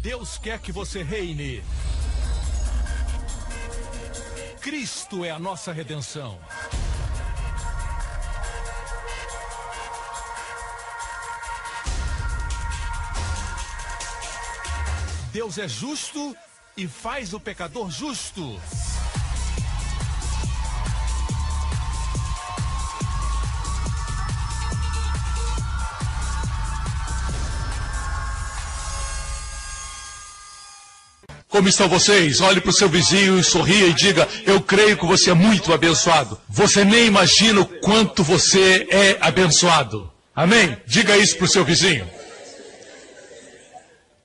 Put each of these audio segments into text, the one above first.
Deus quer que você reine. Cristo é a nossa redenção. Deus é justo e faz o pecador justo. Como estão vocês? Olhe para o seu vizinho e sorria e diga: Eu creio que você é muito abençoado. Você nem imagina o quanto você é abençoado. Amém? Diga isso para o seu vizinho.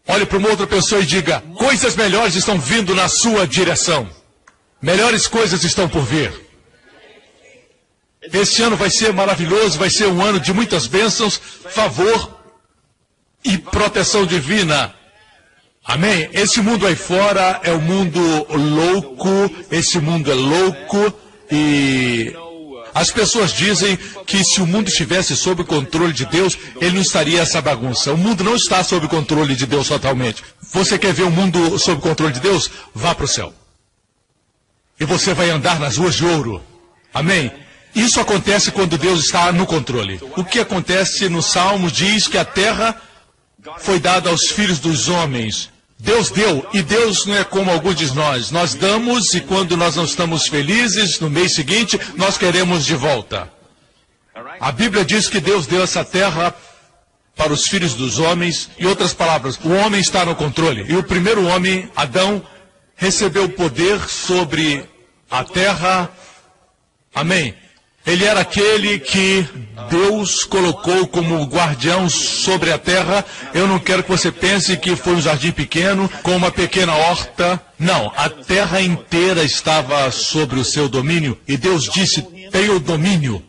Olhe para uma outra pessoa e diga: Coisas melhores estão vindo na sua direção. Melhores coisas estão por vir. Este ano vai ser maravilhoso, vai ser um ano de muitas bênçãos, favor e proteção divina. Amém? Esse mundo aí fora é um mundo louco, esse mundo é louco e as pessoas dizem que se o mundo estivesse sob o controle de Deus, ele não estaria essa bagunça. O mundo não está sob o controle de Deus totalmente. Você quer ver o mundo sob o controle de Deus? Vá para o céu. E você vai andar nas ruas de ouro. Amém? Isso acontece quando Deus está no controle. O que acontece no Salmo diz que a terra foi dada aos filhos dos homens Deus deu, e Deus não é como alguns de nós. Nós damos e quando nós não estamos felizes, no mês seguinte, nós queremos de volta. A Bíblia diz que Deus deu essa terra para os filhos dos homens. Em outras palavras, o homem está no controle. E o primeiro homem, Adão, recebeu poder sobre a terra. Amém. Ele era aquele que Deus colocou como guardião sobre a terra. Eu não quero que você pense que foi um jardim pequeno, com uma pequena horta. Não, a terra inteira estava sobre o seu domínio. E Deus disse: tenha o domínio.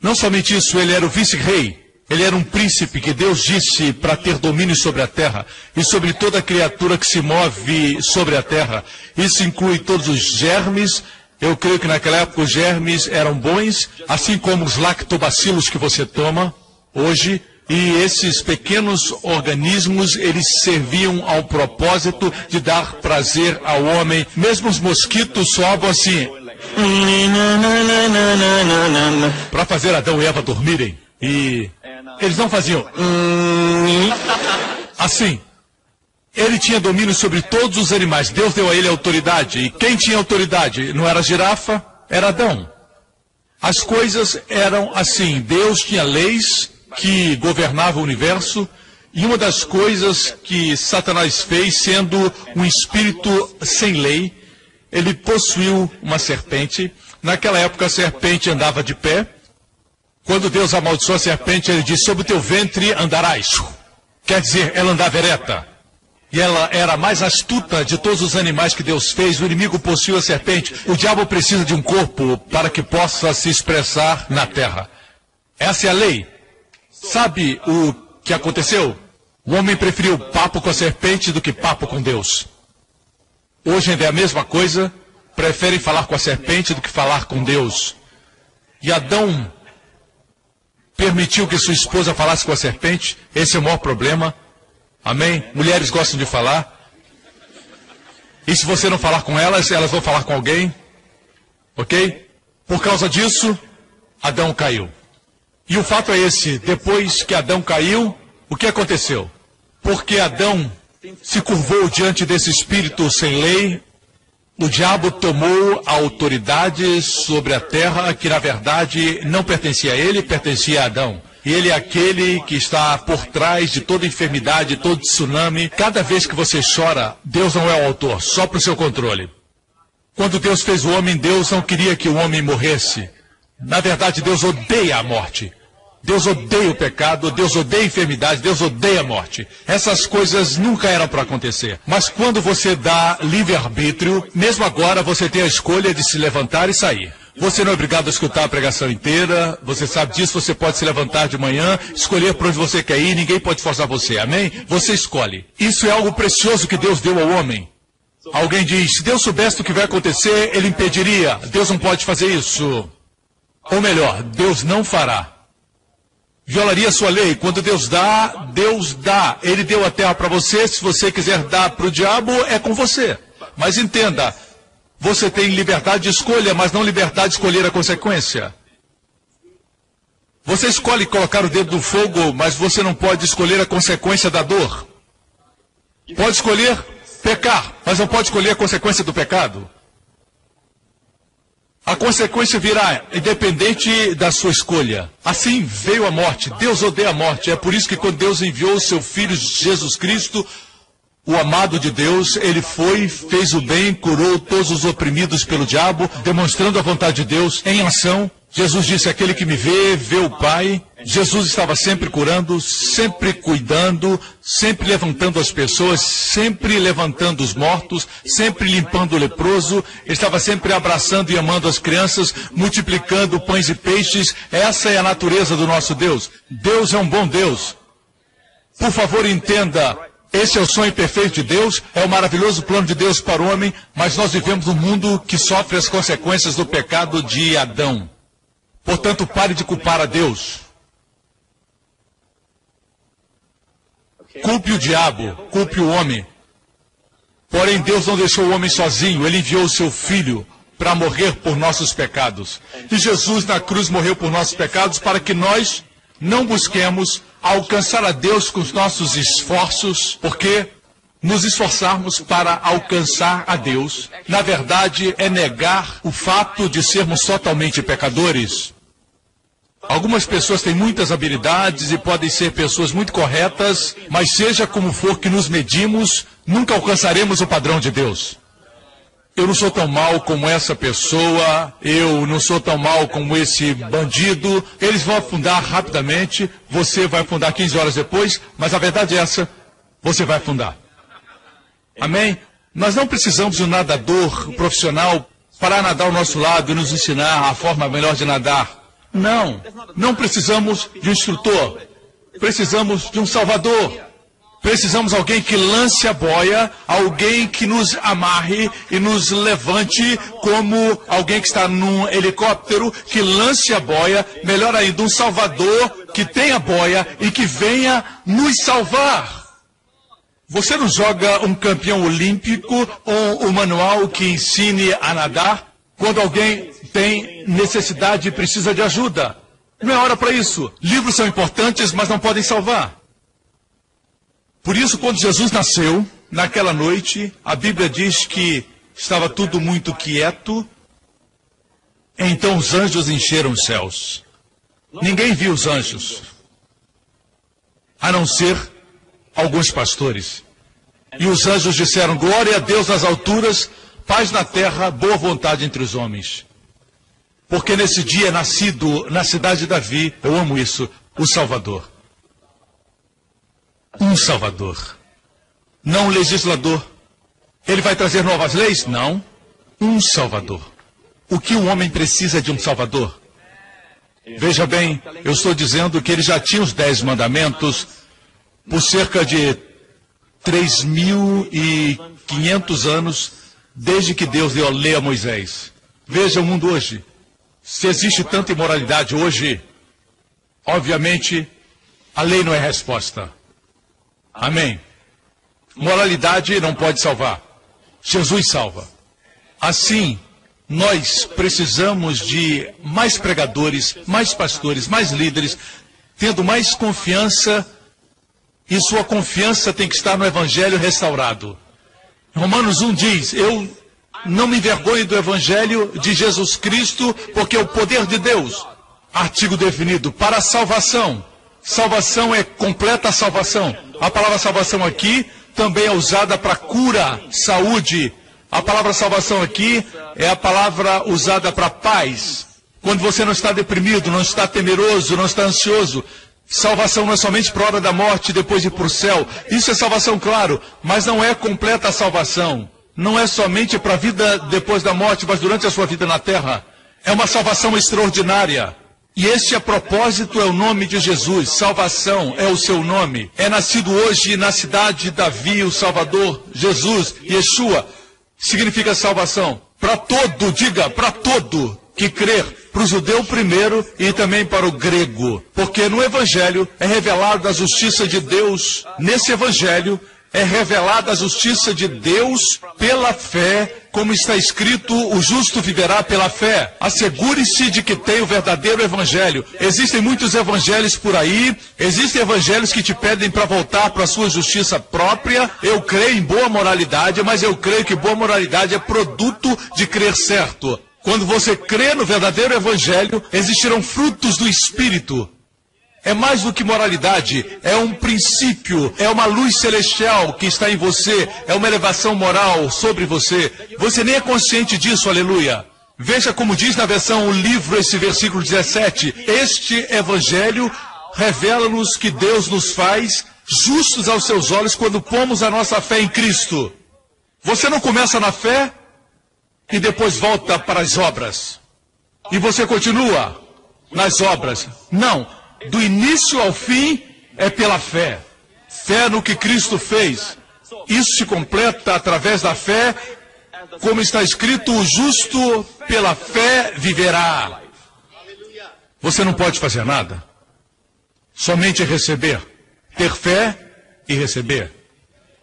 Não somente isso, ele era o vice-rei. Ele era um príncipe que Deus disse para ter domínio sobre a terra e sobre toda criatura que se move sobre a terra. Isso inclui todos os germes, eu creio que naquela época os germes eram bons, assim como os lactobacilos que você toma hoje. E esses pequenos organismos, eles serviam ao propósito de dar prazer ao homem. Mesmo os mosquitos soavam assim. Para fazer Adão e Eva dormirem. E eles não faziam. Assim. Ele tinha domínio sobre todos os animais. Deus deu a ele autoridade. E quem tinha autoridade? Não era a girafa, era Adão. As coisas eram assim. Deus tinha leis que governavam o universo. E uma das coisas que Satanás fez, sendo um espírito sem lei, ele possuiu uma serpente. Naquela época a serpente andava de pé. Quando Deus amaldiçoou a serpente, ele disse: Sobre o teu ventre andarás. Quer dizer, ela andava ereta. E ela era a mais astuta de todos os animais que Deus fez. O inimigo possuiu a serpente. O diabo precisa de um corpo para que possa se expressar na terra. Essa é a lei. Sabe o que aconteceu? O homem preferiu papo com a serpente do que papo com Deus. Hoje ainda é a mesma coisa. Preferem falar com a serpente do que falar com Deus. E Adão permitiu que sua esposa falasse com a serpente. Esse é o maior problema. Amém? Mulheres gostam de falar. E se você não falar com elas, elas vão falar com alguém. Ok? Por causa disso, Adão caiu. E o fato é esse: depois que Adão caiu, o que aconteceu? Porque Adão se curvou diante desse espírito sem lei, o diabo tomou a autoridade sobre a terra que na verdade não pertencia a ele, pertencia a Adão. E ele é aquele que está por trás de toda enfermidade, todo tsunami. Cada vez que você chora, Deus não é o autor, só para o seu controle. Quando Deus fez o homem, Deus não queria que o homem morresse. Na verdade, Deus odeia a morte. Deus odeia o pecado, Deus odeia a enfermidade, Deus odeia a morte. Essas coisas nunca eram para acontecer. Mas quando você dá livre-arbítrio, mesmo agora você tem a escolha de se levantar e sair. Você não é obrigado a escutar a pregação inteira, você sabe disso, você pode se levantar de manhã, escolher para onde você quer ir, ninguém pode forçar você, amém? Você escolhe. Isso é algo precioso que Deus deu ao homem. Alguém diz, se Deus soubesse o que vai acontecer, ele impediria. Deus não pode fazer isso. Ou melhor, Deus não fará. violaria sua lei. Quando Deus dá, Deus dá. Ele deu a terra para você. Se você quiser dar para o diabo, é com você. Mas entenda, você tem liberdade de escolha, mas não liberdade de escolher a consequência. Você escolhe colocar o dedo no fogo, mas você não pode escolher a consequência da dor. Pode escolher pecar, mas não pode escolher a consequência do pecado. A consequência virá, independente da sua escolha. Assim veio a morte. Deus odeia a morte. É por isso que quando Deus enviou o seu Filho Jesus Cristo, o amado de Deus, ele foi, fez o bem, curou todos os oprimidos pelo diabo, demonstrando a vontade de Deus em ação. Jesus disse: Aquele que me vê, vê o Pai. Jesus estava sempre curando, sempre cuidando, sempre levantando as pessoas, sempre levantando os mortos, sempre limpando o leproso. Estava sempre abraçando e amando as crianças, multiplicando pães e peixes. Essa é a natureza do nosso Deus. Deus é um bom Deus. Por favor, entenda. Esse é o sonho perfeito de Deus, é o maravilhoso plano de Deus para o homem, mas nós vivemos num mundo que sofre as consequências do pecado de Adão. Portanto, pare de culpar a Deus. Culpe o diabo, culpe o homem. Porém, Deus não deixou o homem sozinho, ele enviou o seu filho para morrer por nossos pecados. E Jesus na cruz morreu por nossos pecados para que nós não busquemos alcançar a Deus com os nossos esforços, porque nos esforçarmos para alcançar a Deus, na verdade, é negar o fato de sermos totalmente pecadores. Algumas pessoas têm muitas habilidades e podem ser pessoas muito corretas, mas seja como for que nos medimos, nunca alcançaremos o padrão de Deus. Eu não sou tão mal como essa pessoa, eu não sou tão mal como esse bandido. Eles vão afundar rapidamente, você vai afundar 15 horas depois, mas a verdade é essa, você vai afundar. Amém? Nós não precisamos de um nadador profissional para nadar ao nosso lado e nos ensinar a forma melhor de nadar. Não, não precisamos de um instrutor. Precisamos de um salvador. Precisamos de alguém que lance a boia, alguém que nos amarre e nos levante como alguém que está num helicóptero, que lance a boia, melhor ainda, um salvador que tenha boia e que venha nos salvar. Você não joga um campeão olímpico ou um manual que ensine a nadar quando alguém tem necessidade e precisa de ajuda. Não é hora para isso. Livros são importantes, mas não podem salvar. Por isso, quando Jesus nasceu, naquela noite, a Bíblia diz que estava tudo muito quieto. Então os anjos encheram os céus. Ninguém viu os anjos, a não ser alguns pastores. E os anjos disseram: Glória a Deus nas alturas, paz na terra, boa vontade entre os homens. Porque nesse dia é nascido na cidade de Davi, eu amo isso, o Salvador. Um Salvador. Não um legislador. Ele vai trazer novas leis? Não. Um Salvador. O que o homem precisa de um Salvador? Veja bem, eu estou dizendo que ele já tinha os dez mandamentos por cerca de 3.500 anos desde que Deus deu a lei a Moisés. Veja o mundo hoje. Se existe tanta imoralidade hoje, obviamente a lei não é resposta. Amém. Moralidade não pode salvar. Jesus salva. Assim, nós precisamos de mais pregadores, mais pastores, mais líderes, tendo mais confiança e sua confiança tem que estar no Evangelho restaurado. Romanos 1 diz: Eu não me envergonho do Evangelho de Jesus Cristo, porque é o poder de Deus. Artigo definido para a salvação. Salvação é completa salvação. A palavra salvação aqui também é usada para cura, saúde. A palavra salvação aqui é a palavra usada para paz. Quando você não está deprimido, não está temeroso, não está ansioso, Salvação não é somente para a hora da morte e depois ir para o céu. Isso é salvação, claro, mas não é completa salvação. Não é somente para a vida depois da morte, mas durante a sua vida na terra. É uma salvação extraordinária. E este a propósito é o nome de Jesus. Salvação é o seu nome. É nascido hoje na cidade de Davi, o Salvador, Jesus, Yeshua. Significa salvação. Para todo, diga, para todo que crer para o judeu primeiro e também para o grego. Porque no Evangelho é revelada a justiça de Deus. Nesse Evangelho é revelada a justiça de Deus pela fé, como está escrito, o justo viverá pela fé. Assegure-se de que tem o verdadeiro evangelho. Existem muitos evangelhos por aí, existem evangelhos que te pedem para voltar para a sua justiça própria. Eu creio em boa moralidade, mas eu creio que boa moralidade é produto de crer certo. Quando você crê no verdadeiro evangelho, existirão frutos do espírito. É mais do que moralidade, é um princípio, é uma luz celestial que está em você, é uma elevação moral sobre você. Você nem é consciente disso, aleluia. Veja como diz na versão o livro esse versículo 17: Este evangelho revela-nos que Deus nos faz justos aos seus olhos quando pomos a nossa fé em Cristo. Você não começa na fé e depois volta para as obras. E você continua nas obras. Não do início ao fim, é pela fé. Fé no que Cristo fez. Isso se completa através da fé, como está escrito: o justo pela fé viverá. Você não pode fazer nada, somente receber. Ter fé e receber.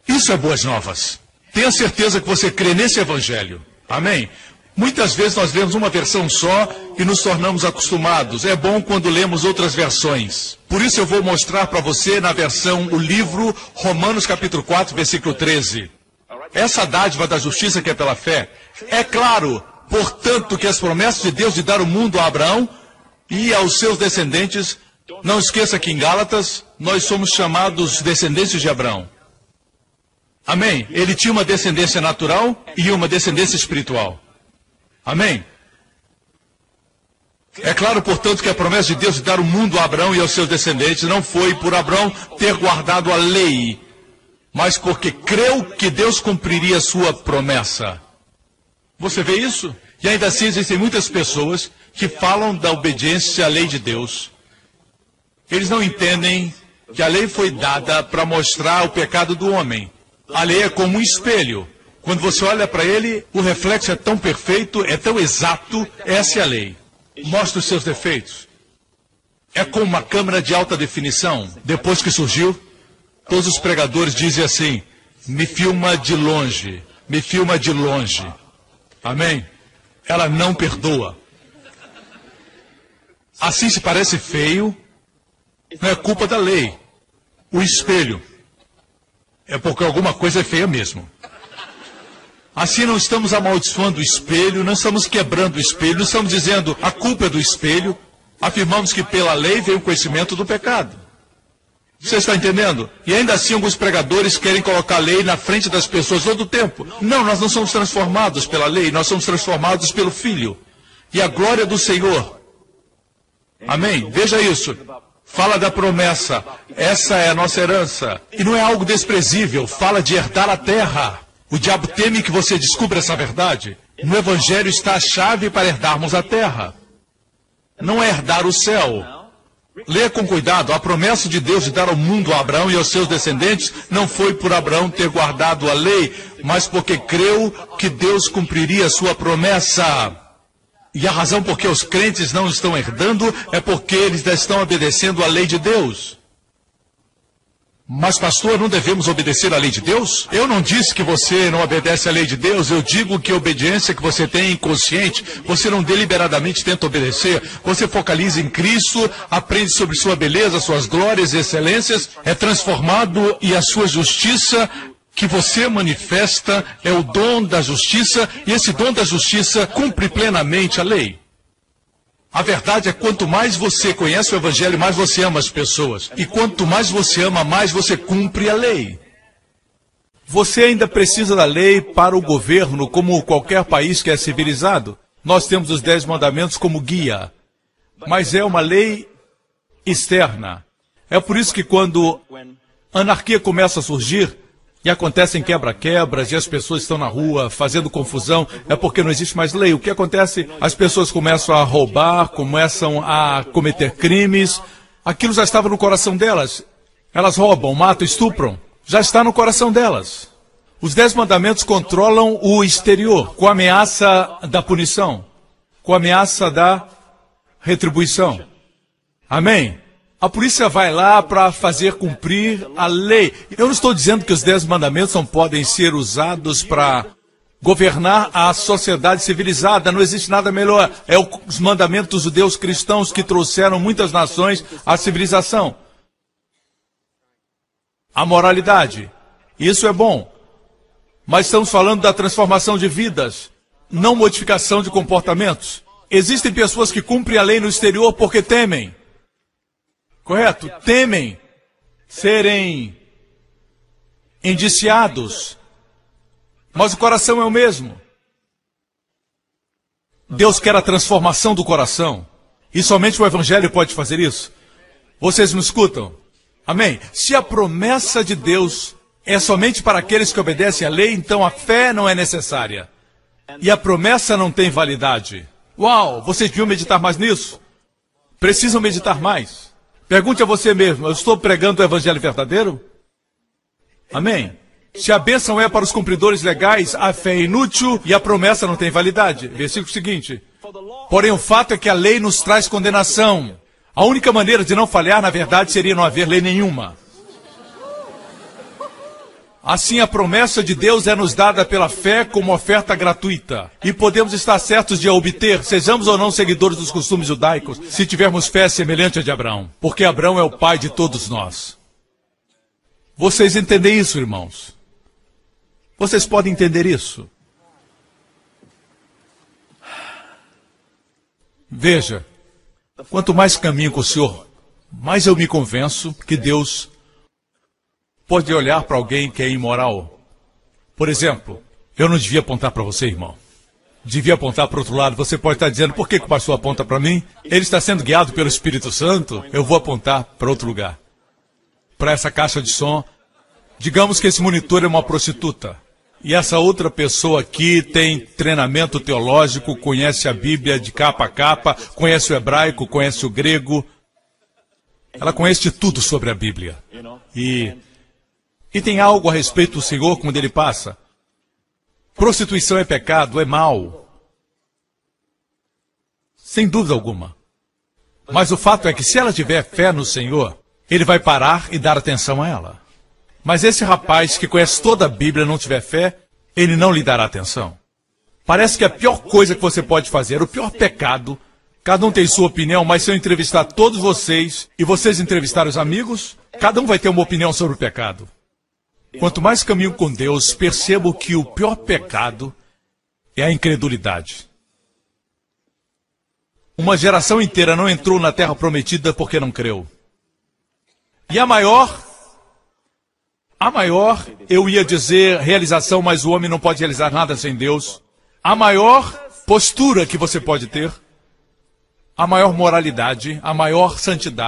Isso é boas novas. Tenha certeza que você crê nesse evangelho. Amém? Muitas vezes nós lemos uma versão só e nos tornamos acostumados. É bom quando lemos outras versões. Por isso eu vou mostrar para você na versão, o livro Romanos capítulo 4, versículo 13. Essa dádiva da justiça que é pela fé. É claro, portanto, que as promessas de Deus de dar o mundo a Abraão e aos seus descendentes, não esqueça que em Gálatas nós somos chamados descendentes de Abraão. Amém? Ele tinha uma descendência natural e uma descendência espiritual. Amém? É claro, portanto, que a promessa de Deus de dar o mundo a Abraão e aos seus descendentes não foi por Abraão ter guardado a lei, mas porque creu que Deus cumpriria a sua promessa. Você vê isso? E ainda assim existem muitas pessoas que falam da obediência à lei de Deus. Eles não entendem que a lei foi dada para mostrar o pecado do homem. A lei é como um espelho. Quando você olha para ele, o reflexo é tão perfeito, é tão exato, essa é a lei. Mostra os seus defeitos. É como uma câmera de alta definição. Depois que surgiu, todos os pregadores dizem assim: me filma de longe, me filma de longe. Amém? Ela não perdoa. Assim se parece feio, não é culpa da lei. O espelho. É porque alguma coisa é feia mesmo. Assim não estamos amaldiçoando o espelho, não estamos quebrando o espelho, não estamos dizendo a culpa é do espelho. Afirmamos que pela lei veio o conhecimento do pecado. Você está entendendo? E ainda assim alguns pregadores querem colocar a lei na frente das pessoas todo o tempo. Não, nós não somos transformados pela lei, nós somos transformados pelo Filho. E a glória do Senhor. Amém? Veja isso. Fala da promessa. Essa é a nossa herança. E não é algo desprezível. Fala de herdar a terra. O diabo teme que você descubra essa verdade. No Evangelho está a chave para herdarmos a terra. Não é herdar o céu. Leia com cuidado. A promessa de Deus de dar ao mundo a Abraão e aos seus descendentes não foi por Abraão ter guardado a lei, mas porque creu que Deus cumpriria a sua promessa. E a razão por que os crentes não estão herdando é porque eles estão obedecendo à lei de Deus. Mas, pastor, não devemos obedecer à lei de Deus? Eu não disse que você não obedece à lei de Deus, eu digo que a obediência que você tem é inconsciente, você não deliberadamente tenta obedecer, você focaliza em Cristo, aprende sobre sua beleza, suas glórias e excelências, é transformado e a sua justiça que você manifesta é o dom da justiça, e esse dom da justiça cumpre plenamente a lei. A verdade é quanto mais você conhece o Evangelho, mais você ama as pessoas. E quanto mais você ama, mais você cumpre a lei. Você ainda precisa da lei para o governo, como qualquer país que é civilizado. Nós temos os Dez Mandamentos como guia. Mas é uma lei externa. É por isso que quando anarquia começa a surgir, e acontecem quebra-quebras e as pessoas estão na rua fazendo confusão, é porque não existe mais lei. O que acontece? As pessoas começam a roubar, começam a cometer crimes. Aquilo já estava no coração delas. Elas roubam, matam, estupram. Já está no coração delas. Os dez mandamentos controlam o exterior, com a ameaça da punição. com a ameaça da retribuição. Amém? A polícia vai lá para fazer cumprir a lei. Eu não estou dizendo que os dez mandamentos não podem ser usados para governar a sociedade civilizada. Não existe nada melhor. É os mandamentos dos judeus cristãos que trouxeram muitas nações à civilização. A moralidade. Isso é bom. Mas estamos falando da transformação de vidas, não modificação de comportamentos. Existem pessoas que cumprem a lei no exterior porque temem. Correto? Temem serem indiciados. Mas o coração é o mesmo. Deus quer a transformação do coração. E somente o Evangelho pode fazer isso. Vocês me escutam? Amém? Se a promessa de Deus é somente para aqueles que obedecem à lei, então a fé não é necessária. E a promessa não tem validade. Uau, vocês deviam meditar mais nisso? Precisam meditar mais. Pergunte a você mesmo: eu estou pregando o evangelho verdadeiro? Amém? Se a bênção é para os cumpridores legais, a fé é inútil e a promessa não tem validade. Versículo seguinte. Porém, o fato é que a lei nos traz condenação. A única maneira de não falhar, na verdade, seria não haver lei nenhuma. Assim, a promessa de Deus é nos dada pela fé como oferta gratuita. E podemos estar certos de a obter, sejamos ou não seguidores dos costumes judaicos, se tivermos fé semelhante à de Abraão. Porque Abraão é o pai de todos nós. Vocês entendem isso, irmãos? Vocês podem entender isso? Veja, quanto mais caminho com o Senhor, mais eu me convenço que Deus pode olhar para alguém que é imoral. Por exemplo, eu não devia apontar para você, irmão. Devia apontar para outro lado. Você pode estar dizendo, por que, que o pastor aponta para mim? Ele está sendo guiado pelo Espírito Santo. Eu vou apontar para outro lugar. Para essa caixa de som. Digamos que esse monitor é uma prostituta. E essa outra pessoa aqui tem treinamento teológico, conhece a Bíblia de capa a capa, conhece o hebraico, conhece o grego. Ela conhece de tudo sobre a Bíblia. E e tem algo a respeito do Senhor quando ele passa. Prostituição é pecado, é mal. Sem dúvida alguma. Mas o fato é que se ela tiver fé no Senhor, ele vai parar e dar atenção a ela. Mas esse rapaz que conhece toda a Bíblia não tiver fé, ele não lhe dará atenção. Parece que a pior coisa que você pode fazer, o pior pecado, cada um tem sua opinião, mas se eu entrevistar todos vocês e vocês entrevistarem os amigos, cada um vai ter uma opinião sobre o pecado. Quanto mais caminho com Deus, percebo que o pior pecado é a incredulidade. Uma geração inteira não entrou na terra prometida porque não creu. E a maior, a maior, eu ia dizer realização, mas o homem não pode realizar nada sem Deus. A maior postura que você pode ter, a maior moralidade, a maior santidade.